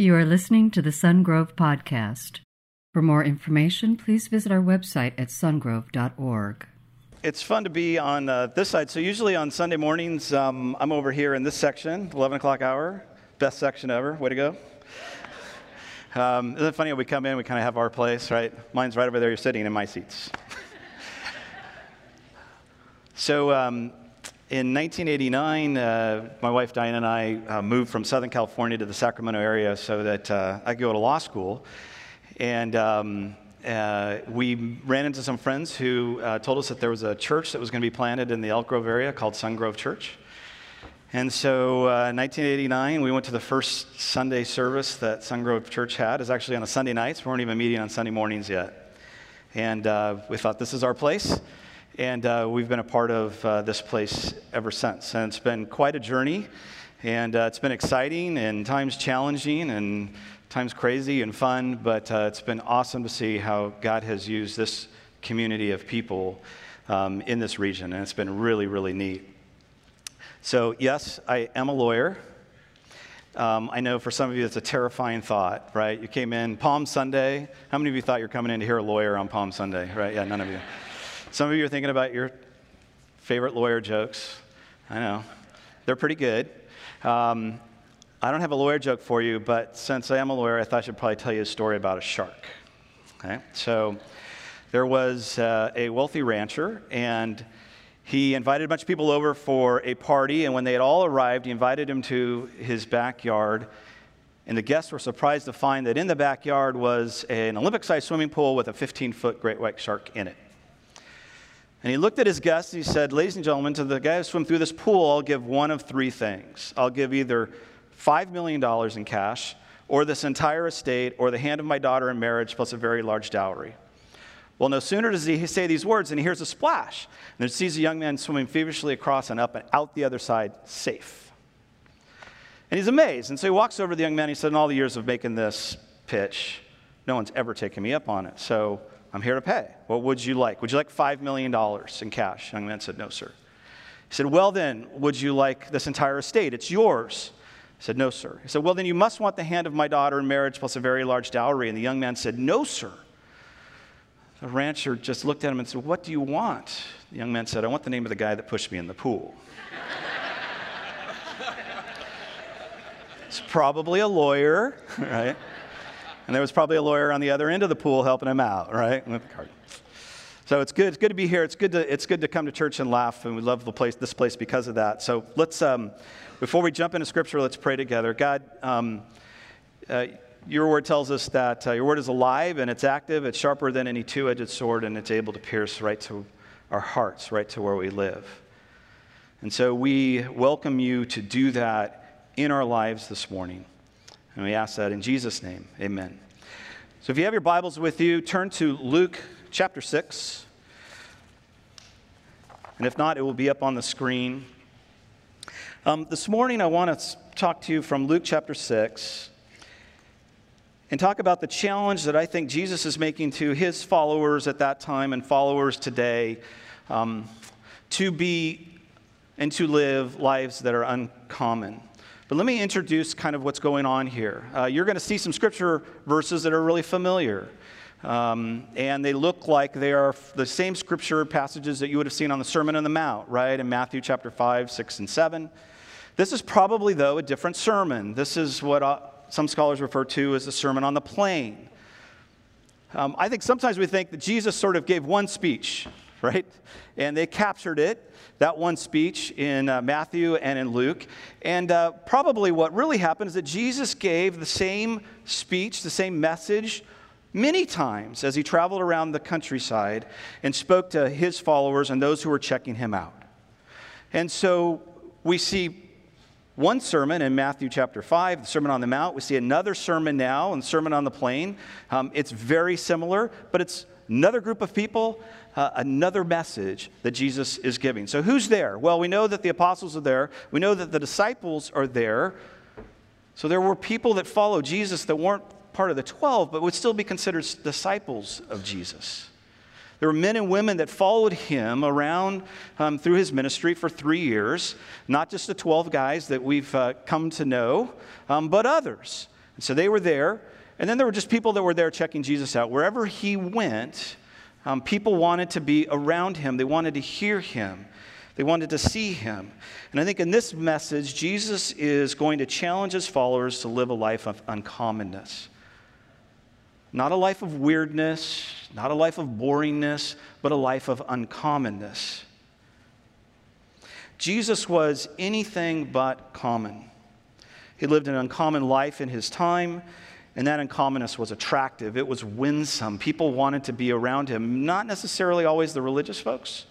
You are listening to the Sungrove Podcast. For more information, please visit our website at sungrove.org. It's fun to be on uh, this side. So, usually on Sunday mornings, um, I'm over here in this section, 11 o'clock hour. Best section ever. Way to go. Um, isn't it funny when we come in, we kind of have our place, right? Mine's right over there. You're sitting in my seats. so, um, in 1989, uh, my wife Diane and I uh, moved from Southern California to the Sacramento area so that uh, I could go to law school. And um, uh, we ran into some friends who uh, told us that there was a church that was going to be planted in the Elk Grove area called Sungrove Church. And so uh, in 1989, we went to the first Sunday service that Sungrove Church had. It was actually on a Sunday night, so we weren't even meeting on Sunday mornings yet. And we thought, this is our place. And uh, we've been a part of uh, this place ever since. And it's been quite a journey. And uh, it's been exciting and times challenging and times crazy and fun. But uh, it's been awesome to see how God has used this community of people um, in this region. And it's been really, really neat. So, yes, I am a lawyer. Um, I know for some of you it's a terrifying thought, right? You came in Palm Sunday. How many of you thought you were coming in to hear a lawyer on Palm Sunday, right? Yeah, none of you. Some of you are thinking about your favorite lawyer jokes. I know. They're pretty good. Um, I don't have a lawyer joke for you, but since I am a lawyer, I thought I should probably tell you a story about a shark. Okay? So there was uh, a wealthy rancher, and he invited a bunch of people over for a party, and when they had all arrived, he invited them to his backyard. And the guests were surprised to find that in the backyard was an Olympic sized swimming pool with a 15 foot great white shark in it. And he looked at his guests and he said, Ladies and gentlemen, to the guy who swim through this pool, I'll give one of three things. I'll give either $5 million in cash, or this entire estate, or the hand of my daughter in marriage, plus a very large dowry. Well, no sooner does he say these words than he hears a splash. And he sees a young man swimming feverishly across and up and out the other side, safe. And he's amazed. And so he walks over to the young man. He said, In all the years of making this pitch, no one's ever taken me up on it. So I'm here to pay. What would you like? Would you like $5 million in cash? Young man said, No, sir. He said, Well, then, would you like this entire estate? It's yours. I said, No, sir. He said, Well, then you must want the hand of my daughter in marriage plus a very large dowry. And the young man said, No, sir. The rancher just looked at him and said, What do you want? The young man said, I want the name of the guy that pushed me in the pool. it's probably a lawyer, right? And there was probably a lawyer on the other end of the pool helping him out, right? With the card. So it's good. It's good to be here. It's good to, it's good to come to church and laugh, and we love the place, this place because of that. So let's, um, before we jump into Scripture, let's pray together. God, um, uh, your word tells us that uh, your word is alive and it's active. It's sharper than any two-edged sword, and it's able to pierce right to our hearts, right to where we live. And so we welcome you to do that in our lives this morning. And we ask that in Jesus' name. Amen. So if you have your Bibles with you, turn to Luke chapter 6. And if not, it will be up on the screen. Um, this morning, I want to talk to you from Luke chapter 6 and talk about the challenge that I think Jesus is making to his followers at that time and followers today um, to be and to live lives that are uncommon. But let me introduce kind of what's going on here. Uh, you're going to see some scripture verses that are really familiar. Um, and they look like they are the same scripture passages that you would have seen on the Sermon on the Mount, right? In Matthew chapter 5, 6, and 7. This is probably, though, a different sermon. This is what uh, some scholars refer to as the Sermon on the Plain. Um, I think sometimes we think that Jesus sort of gave one speech, right? And they captured it that one speech in uh, Matthew and in Luke. And uh, probably what really happened is that Jesus gave the same speech, the same message, many times as he traveled around the countryside and spoke to his followers and those who were checking him out. And so we see one sermon in Matthew chapter 5, the Sermon on the Mount. We see another sermon now the Sermon on the Plain. Um, it's very similar, but it's another group of people, uh, another message that Jesus is giving. So, who's there? Well, we know that the apostles are there, we know that the disciples are there. So, there were people that followed Jesus that weren't part of the 12, but would still be considered disciples of Jesus. There were men and women that followed him around um, through his ministry for three years, not just the 12 guys that we've uh, come to know, um, but others. And so they were there. And then there were just people that were there checking Jesus out. Wherever he went, um, people wanted to be around him, they wanted to hear him. They wanted to see him. And I think in this message, Jesus is going to challenge his followers to live a life of uncommonness. Not a life of weirdness, not a life of boringness, but a life of uncommonness. Jesus was anything but common. He lived an uncommon life in his time, and that uncommonness was attractive. It was winsome. People wanted to be around him, not necessarily always the religious folks,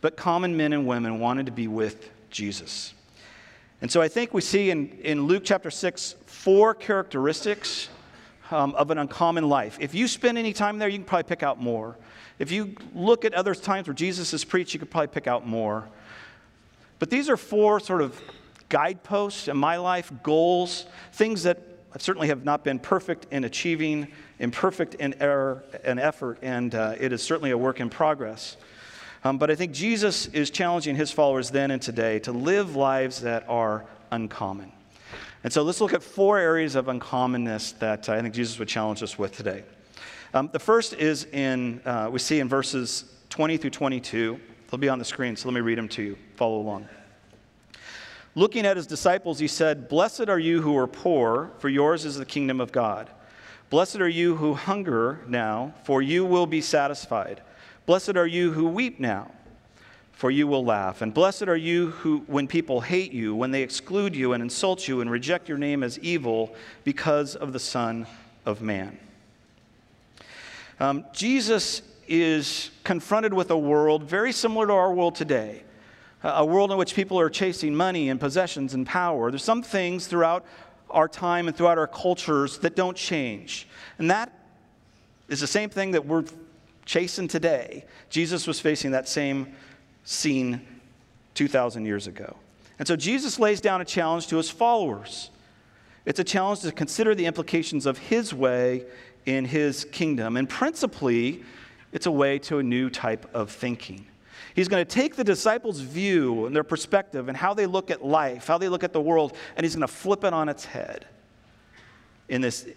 but common men and women wanted to be with Jesus. And so I think we see in, in Luke chapter 6 four characteristics um, of an uncommon life. If you spend any time there, you can probably pick out more. If you look at other times where Jesus has preached, you could probably pick out more. But these are four sort of guideposts in my life, goals, things that I certainly have not been perfect in achieving, imperfect in error and effort, and uh, it is certainly a work in progress. Um, but I think Jesus is challenging his followers then and today to live lives that are uncommon. And so let's look at four areas of uncommonness that I think Jesus would challenge us with today. Um, the first is in, uh, we see in verses 20 through 22. They'll be on the screen, so let me read them to you. Follow along. Looking at his disciples, he said, Blessed are you who are poor, for yours is the kingdom of God. Blessed are you who hunger now, for you will be satisfied. Blessed are you who weep now, for you will laugh. And blessed are you who, when people hate you, when they exclude you and insult you and reject your name as evil because of the Son of Man. Um, Jesus is confronted with a world very similar to our world today a world in which people are chasing money and possessions and power. There's some things throughout our time and throughout our cultures that don't change. And that is the same thing that we're chasing today. Jesus was facing that same scene 2,000 years ago. And so Jesus lays down a challenge to his followers. It's a challenge to consider the implications of his way in his kingdom. And principally, it's a way to a new type of thinking. He's going to take the disciples' view and their perspective and how they look at life, how they look at the world, and he's going to flip it on its head in this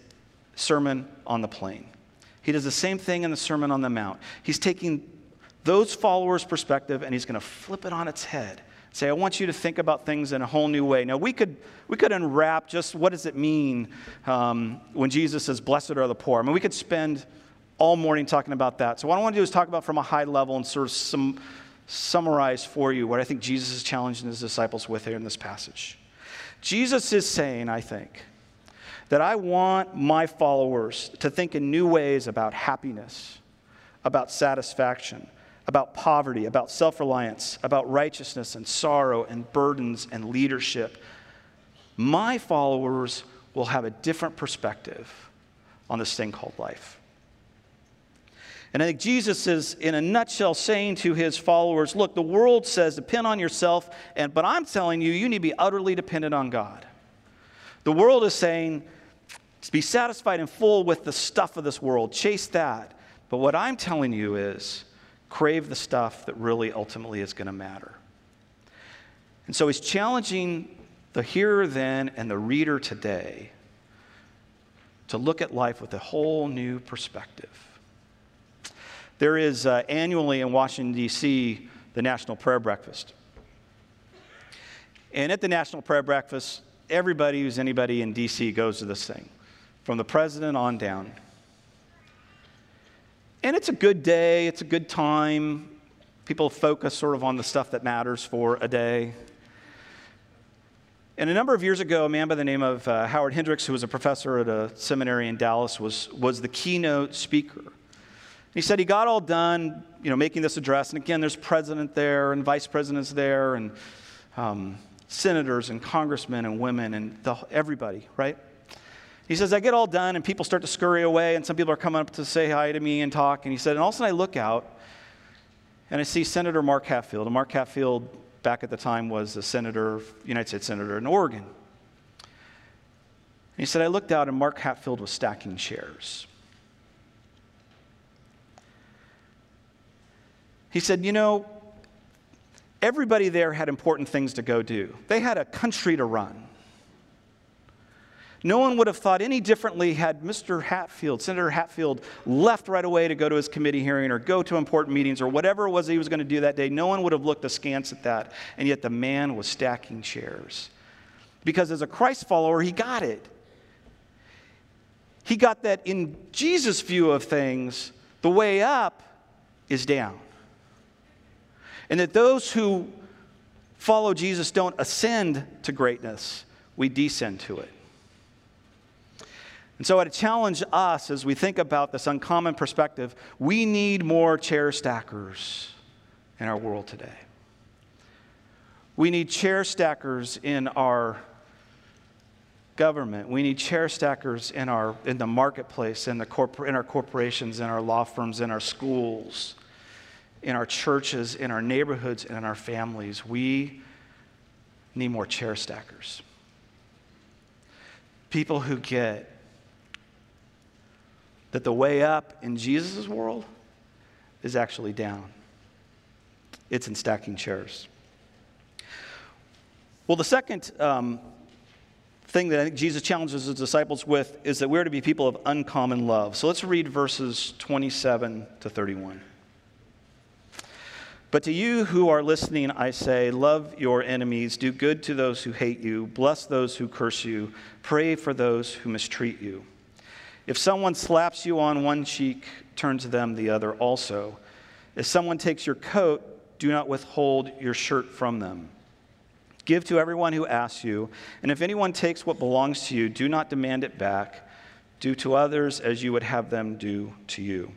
Sermon on the Plain. He does the same thing in the Sermon on the Mount. He's taking those followers' perspective and he's going to flip it on its head. Say, I want you to think about things in a whole new way. Now, we could, we could unwrap just what does it mean um, when Jesus says, Blessed are the poor. I mean, we could spend all morning talking about that. So, what I want to do is talk about from a high level and sort of some, summarize for you what I think Jesus is challenging his disciples with here in this passage. Jesus is saying, I think, that I want my followers to think in new ways about happiness, about satisfaction, about poverty, about self reliance, about righteousness and sorrow and burdens and leadership. My followers will have a different perspective on this thing called life. And I think Jesus is, in a nutshell, saying to his followers, Look, the world says depend on yourself, and, but I'm telling you, you need to be utterly dependent on God. The world is saying, be satisfied and full with the stuff of this world, chase that. But what I'm telling you is, crave the stuff that really ultimately is going to matter. And so he's challenging the hearer then and the reader today to look at life with a whole new perspective. There is uh, annually in Washington, D.C., the National Prayer Breakfast. And at the National Prayer Breakfast, everybody who's anybody in D.C. goes to this thing, from the president on down. And it's a good day, it's a good time. People focus sort of on the stuff that matters for a day. And a number of years ago, a man by the name of uh, Howard Hendricks, who was a professor at a seminary in Dallas, was, was the keynote speaker. He said he got all done, you know, making this address. And again, there's president there and vice presidents there and um, senators and congressmen and women and the, everybody, right? He says, I get all done and people start to scurry away and some people are coming up to say hi to me and talk. And he said, and all of a sudden I look out and I see Senator Mark Hatfield. And Mark Hatfield, back at the time, was a senator, United States Senator in Oregon. And he said, I looked out and Mark Hatfield was stacking chairs. He said, You know, everybody there had important things to go do. They had a country to run. No one would have thought any differently had Mr. Hatfield, Senator Hatfield, left right away to go to his committee hearing or go to important meetings or whatever it was he was going to do that day. No one would have looked askance at that. And yet the man was stacking chairs. Because as a Christ follower, he got it. He got that in Jesus' view of things, the way up is down. And that those who follow Jesus don't ascend to greatness, we descend to it. And so, I challenge us as we think about this uncommon perspective, we need more chair stackers in our world today. We need chair stackers in our government. We need chair stackers in, our, in the marketplace, in, the corpor- in our corporations, in our law firms, in our schools, in our churches, in our neighborhoods, and in our families. We need more chair stackers. People who get that the way up in Jesus' world is actually down. It's in stacking chairs. Well, the second um, thing that I think Jesus challenges his disciples with is that we're to be people of uncommon love. So let's read verses 27 to 31. But to you who are listening, I say, love your enemies, do good to those who hate you, bless those who curse you, pray for those who mistreat you. If someone slaps you on one cheek, turn to them the other also. If someone takes your coat, do not withhold your shirt from them. Give to everyone who asks you, and if anyone takes what belongs to you, do not demand it back. Do to others as you would have them do to you.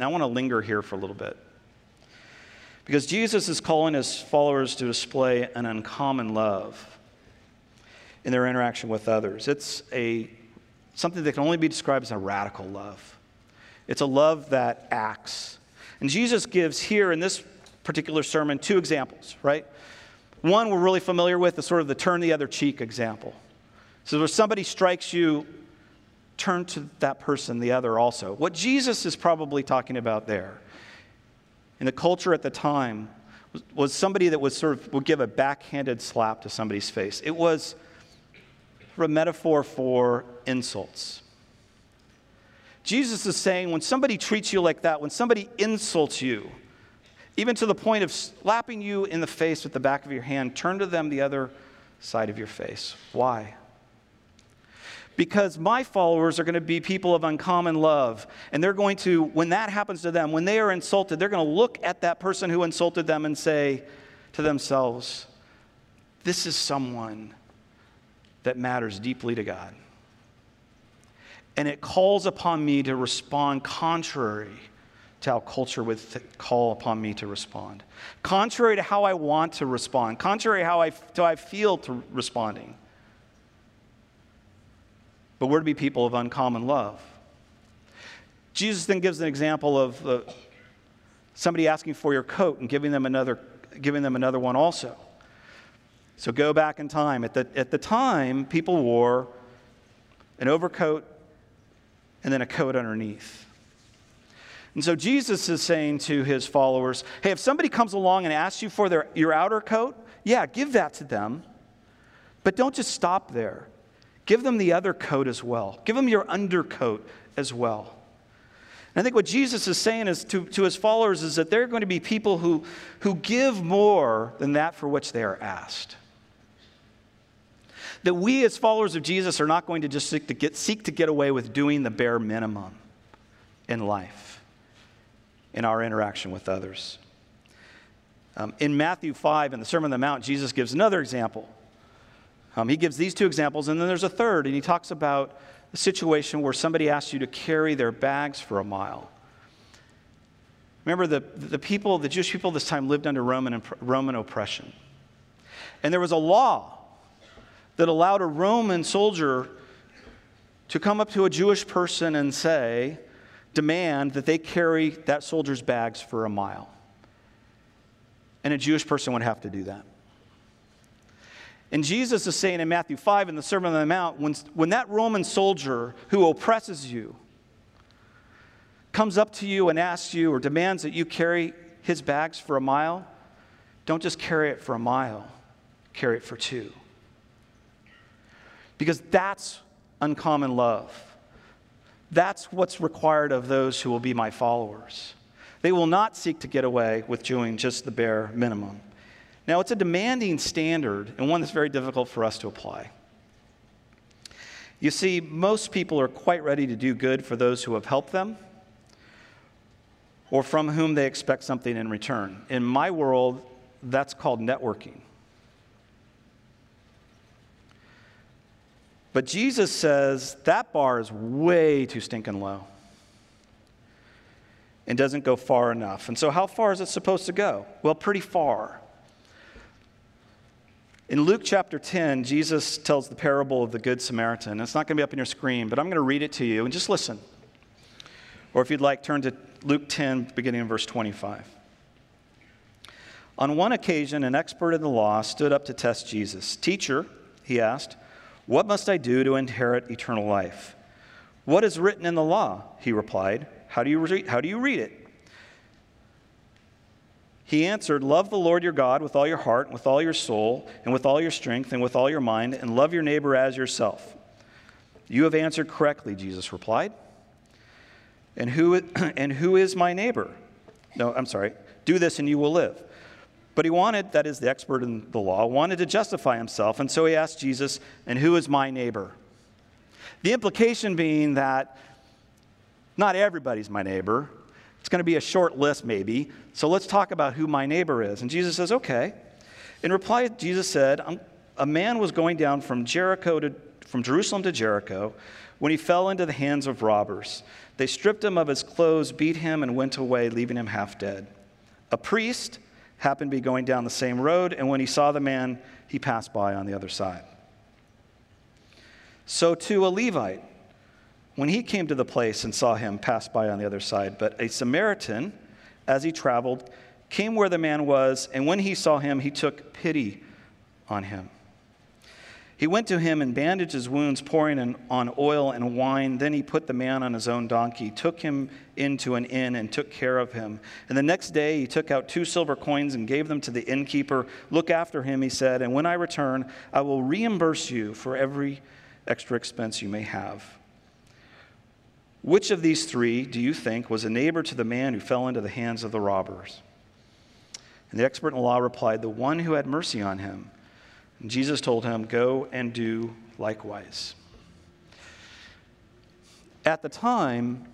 Now, I want to linger here for a little bit. Because Jesus is calling his followers to display an uncommon love in their interaction with others. It's a something that can only be described as a radical love. It's a love that acts. And Jesus gives here in this particular sermon two examples, right? One we're really familiar with is sort of the turn the other cheek example. So if somebody strikes you, turn to that person the other also. What Jesus is probably talking about there in the culture at the time was, somebody that was sort of would give a backhanded slap to somebody's face. It was a metaphor for insults. Jesus is saying when somebody treats you like that, when somebody insults you, even to the point of slapping you in the face with the back of your hand, turn to them the other side of your face. Why? Because my followers are going to be people of uncommon love. And they're going to, when that happens to them, when they are insulted, they're going to look at that person who insulted them and say to themselves, This is someone that matters deeply to God. And it calls upon me to respond contrary to how culture would th- call upon me to respond, contrary to how I want to respond, contrary how I, to how I feel to responding. But we're to be people of uncommon love. Jesus then gives an example of uh, somebody asking for your coat and giving them another, giving them another one also. So go back in time. At the, at the time, people wore an overcoat and then a coat underneath. And so Jesus is saying to his followers hey, if somebody comes along and asks you for their, your outer coat, yeah, give that to them. But don't just stop there. Give them the other coat as well, give them your undercoat as well. And I think what Jesus is saying is to, to his followers is that they're going to be people who, who give more than that for which they are asked that we as followers of Jesus are not going to just seek to get, seek to get away with doing the bare minimum in life, in our interaction with others. Um, in Matthew 5, in the Sermon on the Mount, Jesus gives another example. Um, he gives these two examples, and then there's a third, and he talks about a situation where somebody asks you to carry their bags for a mile. Remember, the, the people, the Jewish people this time lived under Roman, Roman oppression. And there was a law that allowed a Roman soldier to come up to a Jewish person and say, demand that they carry that soldier's bags for a mile. And a Jewish person would have to do that. And Jesus is saying in Matthew 5 in the Sermon on the Mount when, when that Roman soldier who oppresses you comes up to you and asks you or demands that you carry his bags for a mile, don't just carry it for a mile, carry it for two. Because that's uncommon love. That's what's required of those who will be my followers. They will not seek to get away with doing just the bare minimum. Now, it's a demanding standard and one that's very difficult for us to apply. You see, most people are quite ready to do good for those who have helped them or from whom they expect something in return. In my world, that's called networking. But Jesus says that bar is way too stinking low and doesn't go far enough. And so, how far is it supposed to go? Well, pretty far. In Luke chapter 10, Jesus tells the parable of the Good Samaritan. It's not going to be up on your screen, but I'm going to read it to you and just listen. Or if you'd like, turn to Luke 10, beginning in verse 25. On one occasion, an expert in the law stood up to test Jesus. Teacher, he asked, what must I do to inherit eternal life? What is written in the law? He replied. How do you, re- how do you read it? He answered, Love the Lord your God with all your heart, and with all your soul, and with all your strength, and with all your mind, and love your neighbor as yourself. You have answered correctly, Jesus replied. And who, and who is my neighbor? No, I'm sorry. Do this and you will live. But he wanted, that is the expert in the law, wanted to justify himself. And so he asked Jesus, And who is my neighbor? The implication being that not everybody's my neighbor, it's going to be a short list, maybe. So let's talk about who my neighbor is. And Jesus says, Okay. In reply, Jesus said, A man was going down from Jericho to from Jerusalem to Jericho when he fell into the hands of robbers. They stripped him of his clothes, beat him, and went away, leaving him half dead. A priest happened to be going down the same road, and when he saw the man, he passed by on the other side. So too a Levite when he came to the place and saw him pass by on the other side. But a Samaritan, as he traveled, came where the man was, and when he saw him, he took pity on him. He went to him and bandaged his wounds, pouring on oil and wine. Then he put the man on his own donkey, took him into an inn, and took care of him. And the next day he took out two silver coins and gave them to the innkeeper. Look after him, he said, and when I return, I will reimburse you for every extra expense you may have. Which of these three do you think was a neighbor to the man who fell into the hands of the robbers? And the expert in law replied, The one who had mercy on him. And Jesus told him, Go and do likewise. At the time,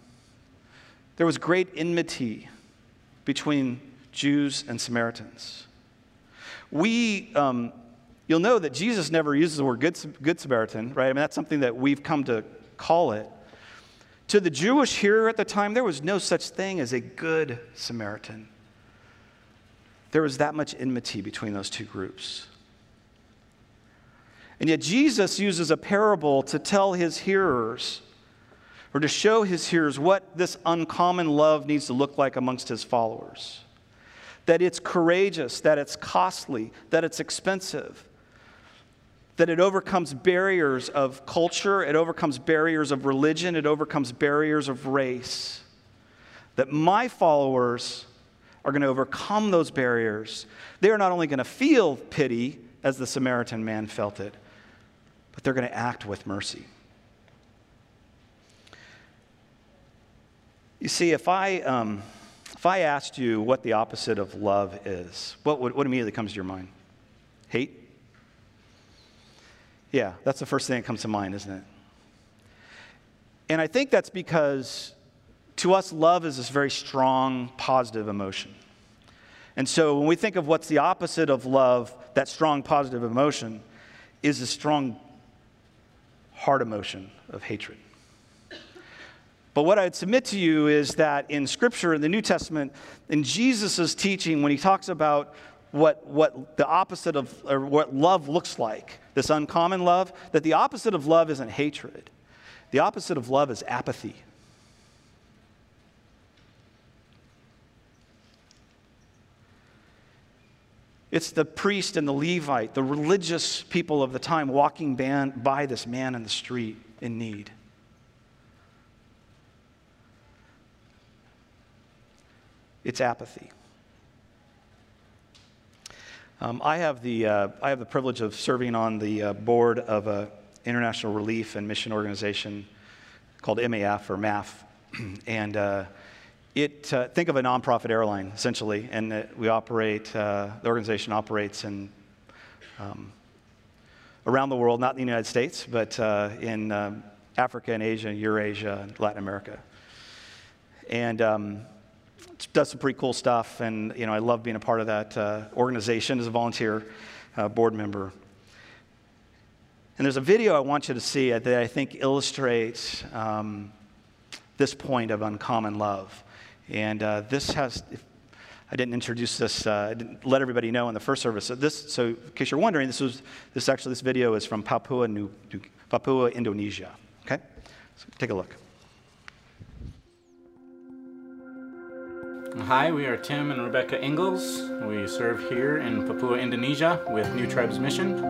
there was great enmity between Jews and Samaritans. We, um, you'll know that Jesus never uses the word good, good Samaritan, right? I mean, that's something that we've come to call it. To the Jewish hearer at the time, there was no such thing as a good Samaritan. There was that much enmity between those two groups. And yet, Jesus uses a parable to tell his hearers or to show his hearers what this uncommon love needs to look like amongst his followers. That it's courageous, that it's costly, that it's expensive, that it overcomes barriers of culture, it overcomes barriers of religion, it overcomes barriers of race. That my followers are going to overcome those barriers. They are not only going to feel pity as the Samaritan man felt it, but they're going to act with mercy. You see, if I, um, if I asked you what the opposite of love is, what, what, what immediately comes to your mind? Hate? Yeah, that's the first thing that comes to mind, isn't it? And I think that's because to us, love is this very strong, positive emotion. And so when we think of what's the opposite of love, that strong, positive emotion is a strong hard emotion of hatred. But what I'd submit to you is that in Scripture, in the New Testament, in Jesus' teaching, when he talks about what, what the opposite of, or what love looks like, this uncommon love, that the opposite of love isn't hatred. The opposite of love is apathy. It's the priest and the Levite, the religious people of the time, walking by this man in the street in need. It's apathy. Um, I, have the, uh, I have the privilege of serving on the uh, board of a international relief and mission organization called MAF or MAF. and uh, it, uh, think of a nonprofit airline, essentially, and we operate, uh, the organization operates in, um, around the world, not in the United States, but uh, in um, Africa and Asia, Eurasia, and Latin America. And um, does some pretty cool stuff, and you know, I love being a part of that uh, organization as a volunteer uh, board member. And there's a video I want you to see that I think illustrates um, this point of uncommon love. And uh, this has, I didn't introduce this, uh, I didn't let everybody know in the first service. So, this, so in case you're wondering, this was, this actually, this video is from Papua, New, Papua, Indonesia. Okay? So take a look. Hi, we are Tim and Rebecca Ingalls. We serve here in Papua, Indonesia with New Tribes Mission.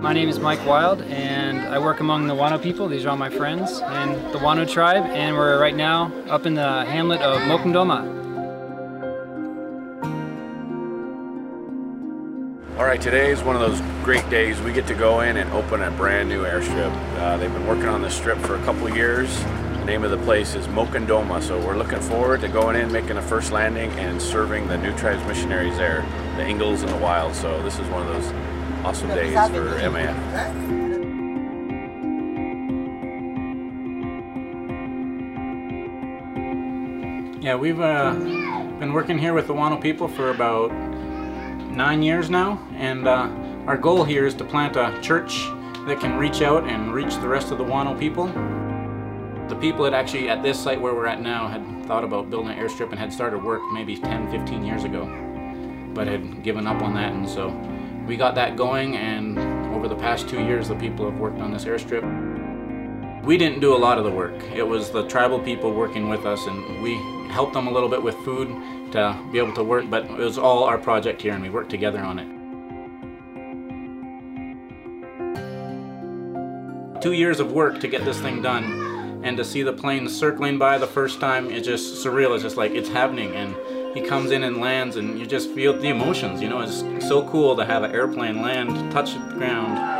My name is Mike Wild, and I work among the Wano people. These are all my friends and the Wano tribe, and we're right now up in the hamlet of Mokondoma. All right, today is one of those great days. We get to go in and open a brand new airstrip. Uh, they've been working on this strip for a couple years. The name of the place is Mokondoma, so we're looking forward to going in, making a first landing, and serving the New Tribes missionaries there, the Ingalls and the Wild. So this is one of those awesome days for MAF. Yeah, we've uh, been working here with the Wano people for about nine years now, and uh, our goal here is to plant a church that can reach out and reach the rest of the Wano people. The people that actually at this site where we're at now had thought about building an airstrip and had started work maybe 10, 15 years ago, but had given up on that, and so we got that going and over the past two years the people have worked on this airstrip. We didn't do a lot of the work. It was the tribal people working with us and we helped them a little bit with food to be able to work, but it was all our project here and we worked together on it. Two years of work to get this thing done and to see the plane circling by the first time, it's just surreal. It's just like it's happening and he comes in and lands and you just feel the emotions, you know, it's so cool to have an airplane land, touch the ground.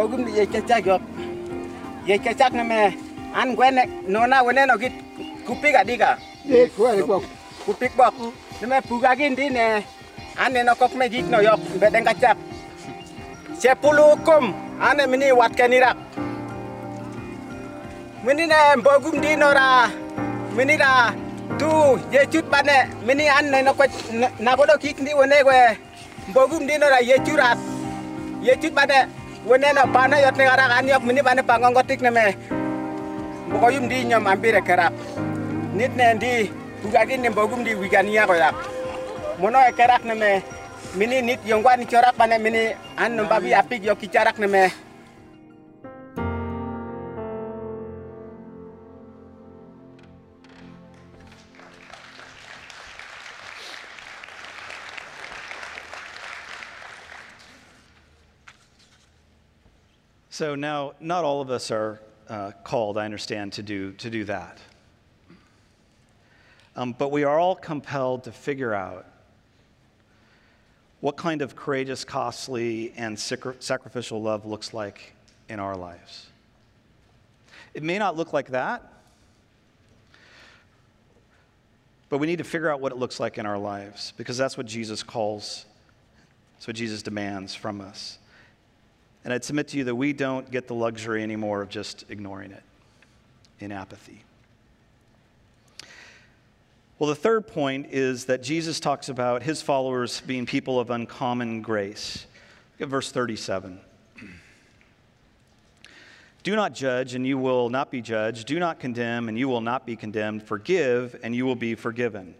bao gum ye cha mẹ ăn quen cha cha na me an gwen no na đi cả, git quen adiga ye kwen ko kupik bok mẹ me puga gin đi ne an ne nó có mấy git no yok be den ka chap se pulu kum an mini wat kanirak mini ne bao gum di no ra. Mini ra. Tu ye chut ba ne mini an ne no ko na bodo kik ni wen ne gwe mbogum di no ra ye churat ye chut ba ne bane wonena bana yot ne gara kan yok mini bana pangang gotik ne me bokoyum di nyom ambire kerap nit ne di bugagi ne bogum di wigania ko yak mono e kerak ne me mini nit yongwan chorak bana mini an no babi apik yo kicarak ne me So now, not all of us are uh, called, I understand, to do, to do that. Um, but we are all compelled to figure out what kind of courageous, costly, and sacrificial love looks like in our lives. It may not look like that, But we need to figure out what it looks like in our lives because that's what Jesus calls, that's what Jesus demands from us. And I'd submit to you that we don't get the luxury anymore of just ignoring it in apathy. Well, the third point is that Jesus talks about his followers being people of uncommon grace. Look at verse 37. Do not judge, and you will not be judged. Do not condemn, and you will not be condemned. Forgive, and you will be forgiven.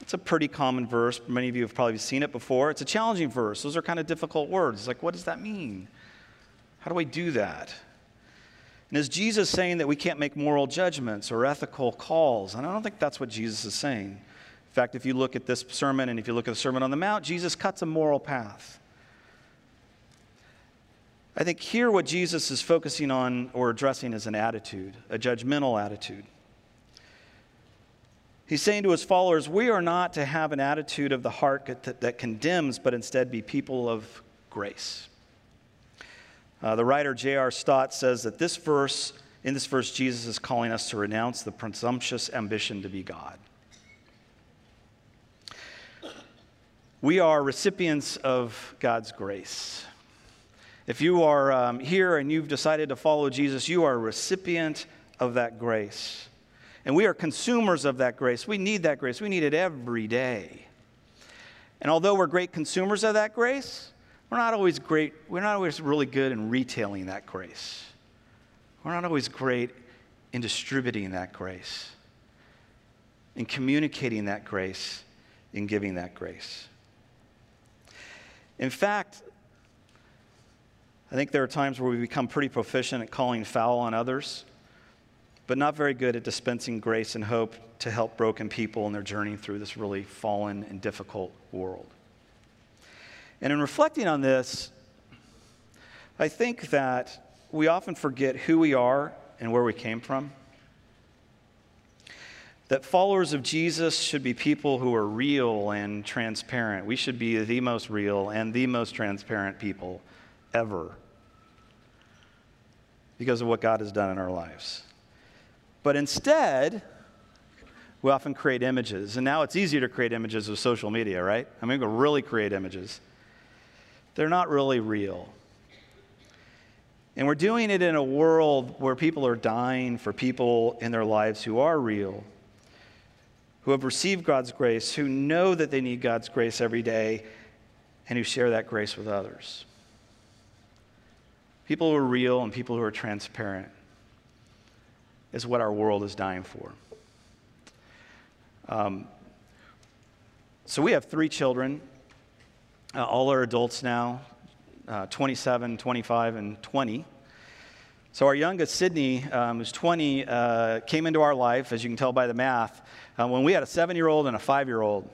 It's a pretty common verse. Many of you have probably seen it before. It's a challenging verse. Those are kind of difficult words. It's like, what does that mean? How do I do that? And is Jesus saying that we can't make moral judgments or ethical calls? And I don't think that's what Jesus is saying. In fact, if you look at this sermon and if you look at the Sermon on the Mount, Jesus cuts a moral path. I think here what Jesus is focusing on or addressing is an attitude, a judgmental attitude. He's saying to his followers, we are not to have an attitude of the heart that, that condemns, but instead be people of grace. Uh, the writer J.R. Stott says that this verse, in this verse, Jesus is calling us to renounce the presumptuous ambition to be God. We are recipients of God's grace. If you are um, here and you've decided to follow Jesus, you are a recipient of that grace. And we are consumers of that grace. We need that grace. We need it every day. And although we're great consumers of that grace, we're not always great, we're not always really good in retailing that grace. We're not always great in distributing that grace, in communicating that grace, in giving that grace. In fact, I think there are times where we become pretty proficient at calling foul on others, but not very good at dispensing grace and hope to help broken people in their journey through this really fallen and difficult world. And in reflecting on this, I think that we often forget who we are and where we came from. That followers of Jesus should be people who are real and transparent. We should be the most real and the most transparent people ever because of what God has done in our lives. But instead, we often create images. And now it's easier to create images with social media, right? I mean, we can really create images. They're not really real. And we're doing it in a world where people are dying for people in their lives who are real, who have received God's grace, who know that they need God's grace every day, and who share that grace with others people who are real and people who are transparent is what our world is dying for. Um, so we have three children. Uh, all are adults now uh, 27, 25, and 20. So our youngest, Sydney, um, who's 20, uh, came into our life, as you can tell by the math, uh, when we had a seven year old and a five year old,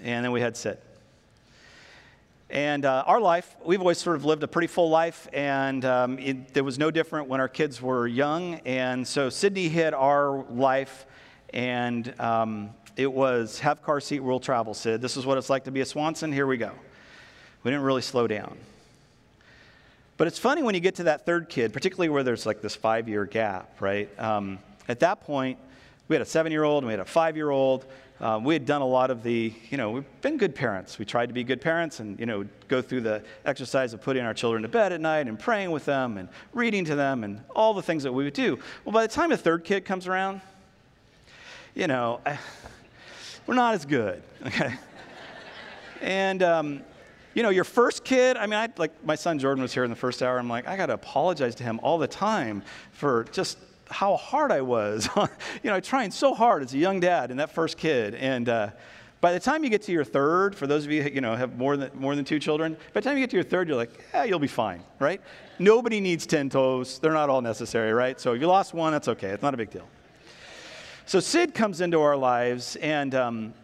and then we had Sid. And uh, our life, we've always sort of lived a pretty full life, and um, it, there was no different when our kids were young. And so Sydney hit our life, and um, it was have car seat, rule travel, Sid. This is what it's like to be a Swanson. Here we go. We didn't really slow down. But it's funny when you get to that third kid, particularly where there's like this five year gap, right? Um, at that point, we had a seven year old and we had a five year old. Um, we had done a lot of the, you know, we've been good parents. We tried to be good parents and, you know, go through the exercise of putting our children to bed at night and praying with them and reading to them and all the things that we would do. Well, by the time a third kid comes around, you know, I, we're not as good, okay? and, um, you know, your first kid, I mean, I, like my son Jordan was here in the first hour. I'm like, I got to apologize to him all the time for just how hard I was, you know, trying so hard as a young dad and that first kid. And uh, by the time you get to your third, for those of you you know have more than more than two children, by the time you get to your third, you're like, yeah, you'll be fine, right? Nobody needs ten toes; they're not all necessary, right? So if you lost one, that's okay; it's not a big deal. So Sid comes into our lives, and um,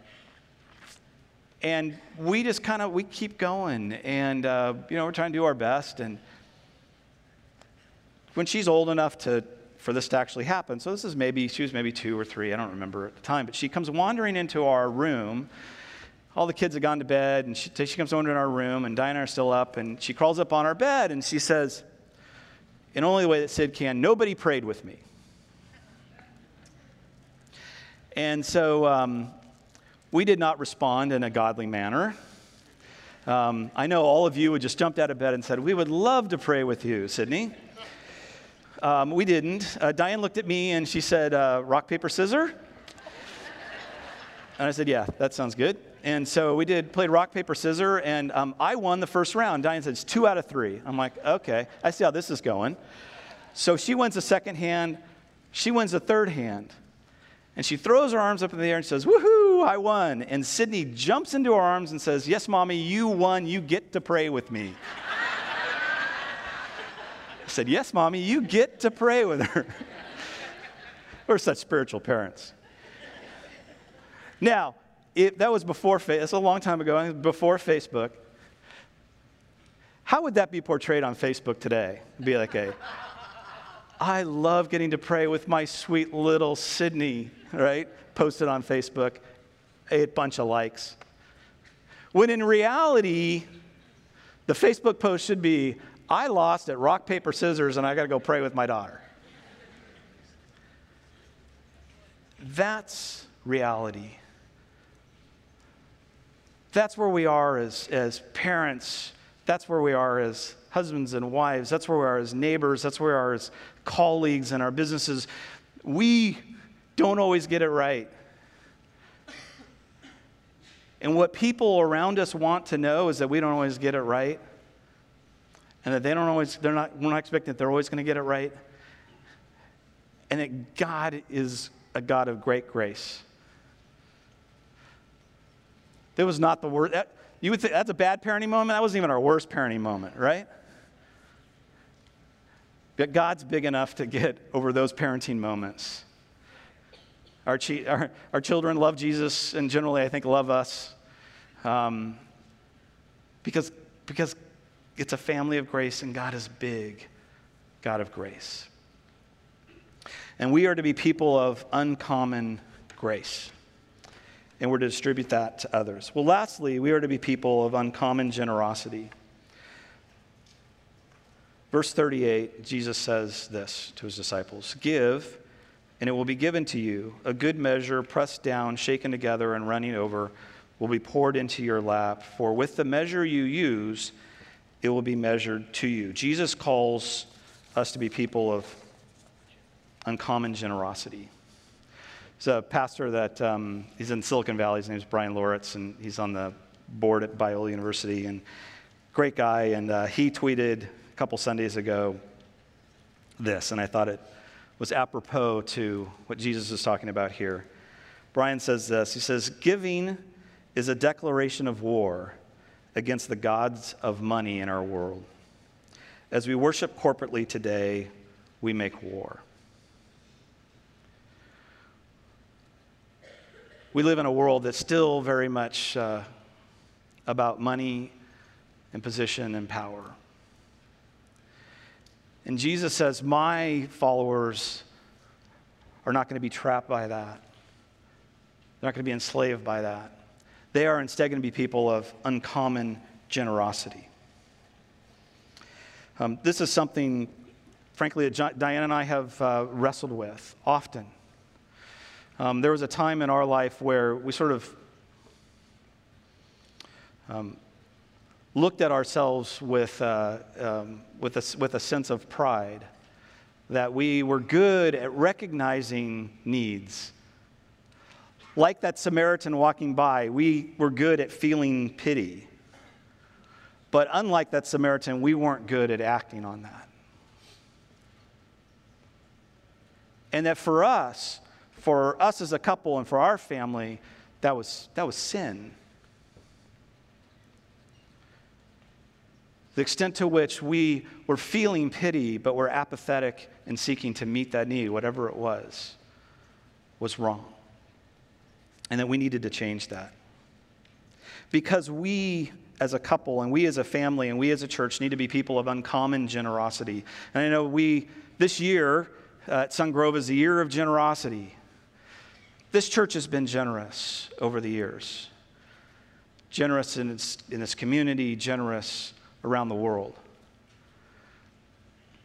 and we just kind of we keep going, and uh, you know we're trying to do our best, and when she's old enough to for this to actually happen. So this is maybe, she was maybe two or three, I don't remember at the time, but she comes wandering into our room. All the kids have gone to bed, and she, she comes over in our room, and Diana are still up, and she crawls up on our bed, and she says, in only the way that Sid can, nobody prayed with me. And so um, we did not respond in a godly manner. Um, I know all of you would just jumped out of bed and said, We would love to pray with you, Sydney. Um, we didn't. Uh, Diane looked at me and she said, uh, Rock, paper, scissors? And I said, Yeah, that sounds good. And so we did, played rock, paper, scissors, and um, I won the first round. Diane It's two out of three. I'm like, Okay, I see how this is going. So she wins the second hand, she wins the third hand. And she throws her arms up in the air and says, Woohoo, I won. And Sydney jumps into her arms and says, Yes, mommy, you won. You get to pray with me. I said, Yes, mommy, you get to pray with her. We're such spiritual parents. Now, it, that was before, Facebook. that's a long time ago, before Facebook. How would that be portrayed on Facebook today? It'd be like a, I love getting to pray with my sweet little Sydney, right? Posted on Facebook, a bunch of likes. When in reality, the Facebook post should be, I lost at rock, paper, scissors, and I got to go pray with my daughter. That's reality. That's where we are as, as parents. That's where we are as husbands and wives. That's where we are as neighbors. That's where we are as colleagues and our businesses. We don't always get it right. And what people around us want to know is that we don't always get it right. And that they don't always, they're not, we're not expecting that they're always going to get it right. And that God is a God of great grace. That was not the worst. That, you would think that's a bad parenting moment. That wasn't even our worst parenting moment, right? But God's big enough to get over those parenting moments. Our, chi- our, our children love Jesus and generally, I think, love us um, because, because it's a family of grace and God is big, God of grace. And we are to be people of uncommon grace. And we're to distribute that to others. Well, lastly, we are to be people of uncommon generosity. Verse 38, Jesus says this to his disciples Give, and it will be given to you. A good measure, pressed down, shaken together, and running over, will be poured into your lap. For with the measure you use, it will be measured to you. Jesus calls us to be people of uncommon generosity. He's a pastor that um, he's in Silicon Valley. His name is Bryan Loritts, and he's on the board at Biola University. And great guy. And uh, he tweeted a couple Sundays ago this, and I thought it was apropos to what Jesus is talking about here. Brian says this He says, Giving is a declaration of war against the gods of money in our world. As we worship corporately today, we make war. We live in a world that's still very much uh, about money and position and power. And Jesus says, My followers are not going to be trapped by that. They're not going to be enslaved by that. They are instead going to be people of uncommon generosity. Um, this is something, frankly, Diane and I have uh, wrestled with often. Um, there was a time in our life where we sort of um, looked at ourselves with, uh, um, with, a, with a sense of pride that we were good at recognizing needs. Like that Samaritan walking by, we were good at feeling pity. But unlike that Samaritan, we weren't good at acting on that. And that for us, for us as a couple and for our family, that was, that was sin. The extent to which we were feeling pity, but were apathetic and seeking to meet that need, whatever it was, was wrong. And that we needed to change that. Because we as a couple and we as a family and we as a church need to be people of uncommon generosity. And I know we, this year uh, at Sungrove is the year of generosity. This church has been generous over the years, generous in its, in its community, generous around the world.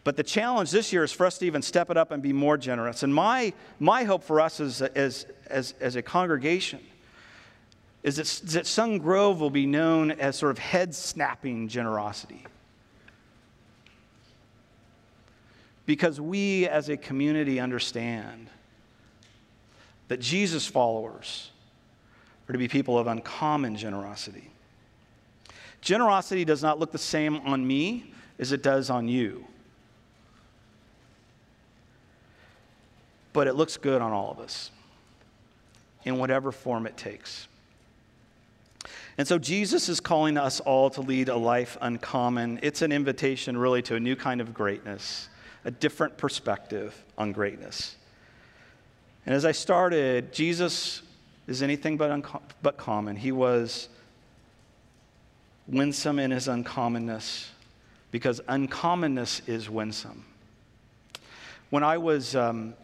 But the challenge this year is for us to even step it up and be more generous. And my, my hope for us as, as, as, as a congregation is that, that Sungrove will be known as sort of head snapping generosity. Because we as a community understand that Jesus followers are to be people of uncommon generosity. Generosity does not look the same on me as it does on you. But it looks good on all of us in whatever form it takes. And so Jesus is calling us all to lead a life uncommon. It's an invitation, really, to a new kind of greatness, a different perspective on greatness. And as I started, Jesus is anything but, unco- but common. He was winsome in his uncommonness because uncommonness is winsome. When I was, um,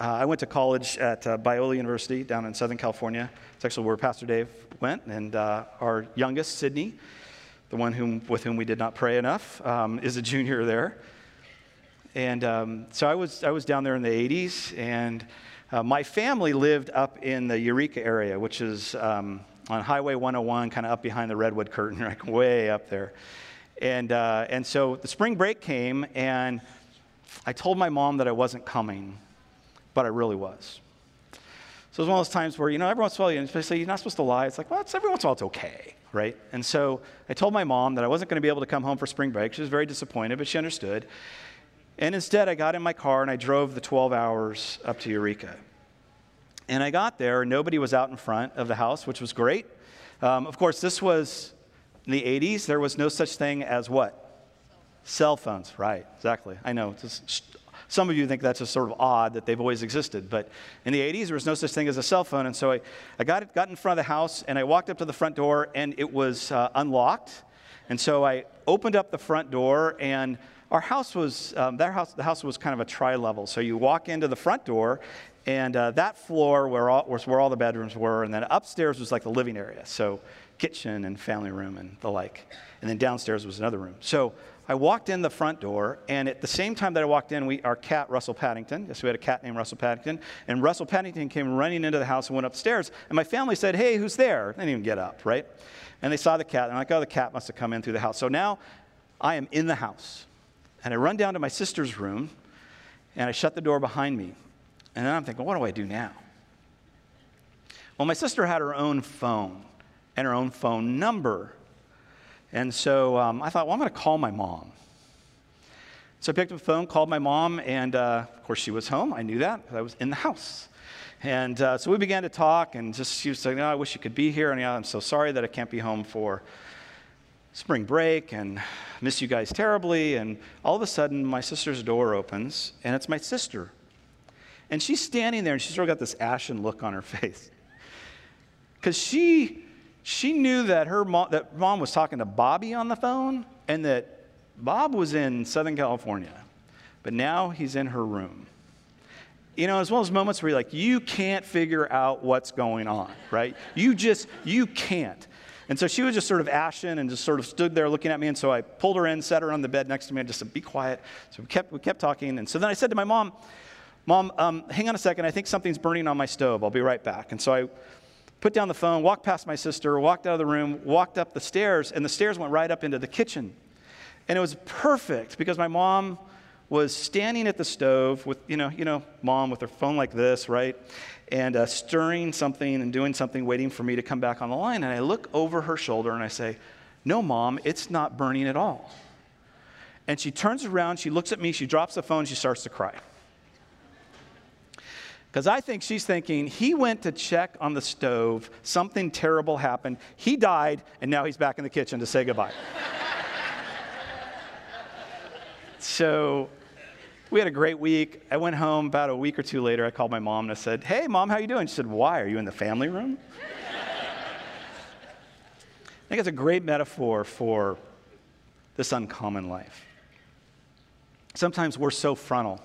uh, I went to college at uh, Biola University down in Southern California. It's actually where Pastor Dave went, and uh, our youngest, Sydney, the one whom, with whom we did not pray enough, um, is a junior there. And um, so I was, I was down there in the 80s, and uh, my family lived up in the Eureka area, which is um, on Highway 101, kind of up behind the Redwood Curtain, like way up there. And, uh, and so the spring break came, and I told my mom that I wasn't coming, but I really was. So it was one of those times where, you know, every once in a while, say, you're not supposed to lie. It's like, well, it's, every once in a while, it's okay, right? And so I told my mom that I wasn't going to be able to come home for spring break. She was very disappointed, but she understood. And instead, I got in my car and I drove the 12 hours up to Eureka. And I got there, nobody was out in front of the house, which was great. Um, of course, this was in the 80s. There was no such thing as what? Cell phones, right, exactly. I know. Just, some of you think that's just sort of odd that they've always existed, but in the 80s, there was no such thing as a cell phone. And so I, I got, got in front of the house, and I walked up to the front door, and it was uh, unlocked. And so I opened up the front door, and our house was, um, that house, the house was kind of a tri level. So you walk into the front door, and uh, that floor where all, was where all the bedrooms were, and then upstairs was like the living area. So kitchen and family room and the like. And then downstairs was another room. So I walked in the front door, and at the same time that I walked in, we, our cat, Russell Paddington, yes, we had a cat named Russell Paddington, and Russell Paddington came running into the house and went upstairs. And my family said, Hey, who's there? They didn't even get up, right? And they saw the cat, and I'm like, Oh, the cat must have come in through the house. So now I am in the house. And I run down to my sister's room, and I shut the door behind me. And then I'm thinking, what do I do now? Well, my sister had her own phone and her own phone number. And so um, I thought, well, I'm going to call my mom. So I picked up the phone, called my mom, and uh, of course she was home. I knew that because I was in the house. And uh, so we began to talk, and just she was saying, oh, I wish you could be here. And yeah, I'm so sorry that I can't be home for spring break and miss you guys terribly. And all of a sudden, my sister's door opens, and it's my sister and she's standing there and she's sort of got this ashen look on her face. Because she, she knew that her mom, that mom was talking to Bobby on the phone and that Bob was in Southern California, but now he's in her room. You know, as well as moments where you're like, you can't figure out what's going on, right? You just, you can't. And so she was just sort of ashen and just sort of stood there looking at me. And so I pulled her in, sat her on the bed next to me, and just said, be quiet. So we kept, we kept talking. And so then I said to my mom, Mom, um, hang on a second. I think something's burning on my stove. I'll be right back. And so I put down the phone, walked past my sister, walked out of the room, walked up the stairs, and the stairs went right up into the kitchen. And it was perfect because my mom was standing at the stove with, you know, you know, mom with her phone like this, right? And uh, stirring something and doing something, waiting for me to come back on the line. And I look over her shoulder and I say, No, mom, it's not burning at all. And she turns around, she looks at me, she drops the phone, she starts to cry. Because I think she's thinking, he went to check on the stove, something terrible happened, he died, and now he's back in the kitchen to say goodbye. so we had a great week. I went home about a week or two later. I called my mom and I said, Hey, mom, how you doing? She said, Why? Are you in the family room? I think it's a great metaphor for this uncommon life. Sometimes we're so frontal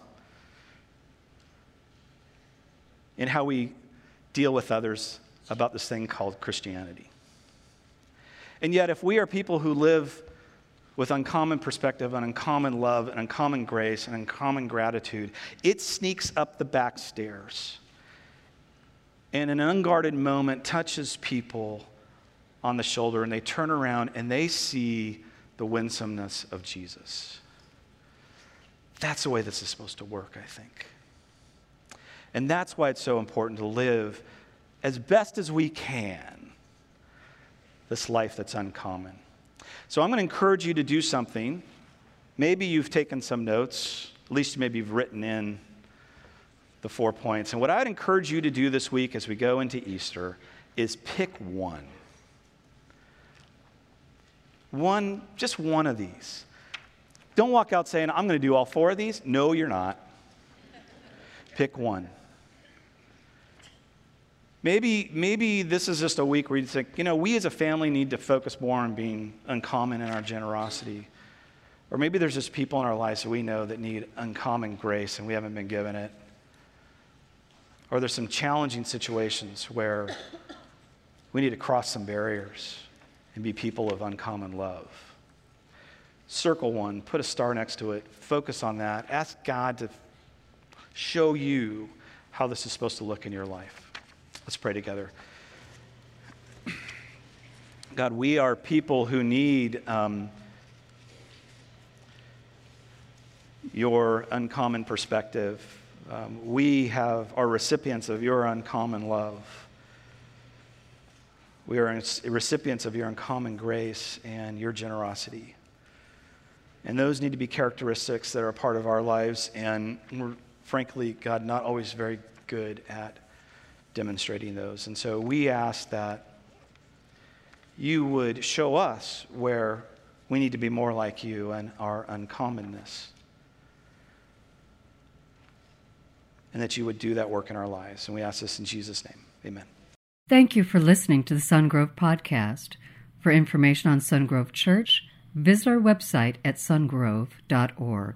in how we deal with others about this thing called Christianity. And yet, if we are people who live with uncommon perspective and uncommon love and uncommon grace and uncommon gratitude, it sneaks up the back stairs and an unguarded moment, touches people on the shoulder and they turn around and they see the winsomeness of Jesus. That's the way this is supposed to work, I think. And that's why it's so important to live as best as we can this life that's uncommon. So I'm going to encourage you to do something. Maybe you've taken some notes, at least maybe you've written in the four points. And what I'd encourage you to do this week as we go into Easter is pick one. One, just one of these. Don't walk out saying, I'm going to do all four of these. No, you're not. Pick one. Maybe, maybe this is just a week where you think, you know, we as a family need to focus more on being uncommon in our generosity. Or maybe there's just people in our lives that we know that need uncommon grace and we haven't been given it. Or there's some challenging situations where we need to cross some barriers and be people of uncommon love. Circle one, put a star next to it, focus on that. Ask God to show you how this is supposed to look in your life. Let's pray together. God, we are people who need um, your uncommon perspective. Um, we have are recipients of your uncommon love. We are recipients of your uncommon grace and your generosity. And those need to be characteristics that are part of our lives, and we're, frankly, God, not always very good at demonstrating those. And so we ask that you would show us where we need to be more like you and our uncommonness. And that you would do that work in our lives. And we ask this in Jesus' name. Amen. Thank you for listening to the Sungrove Podcast. For information on Sungrove Church, visit our website at sungrove.org.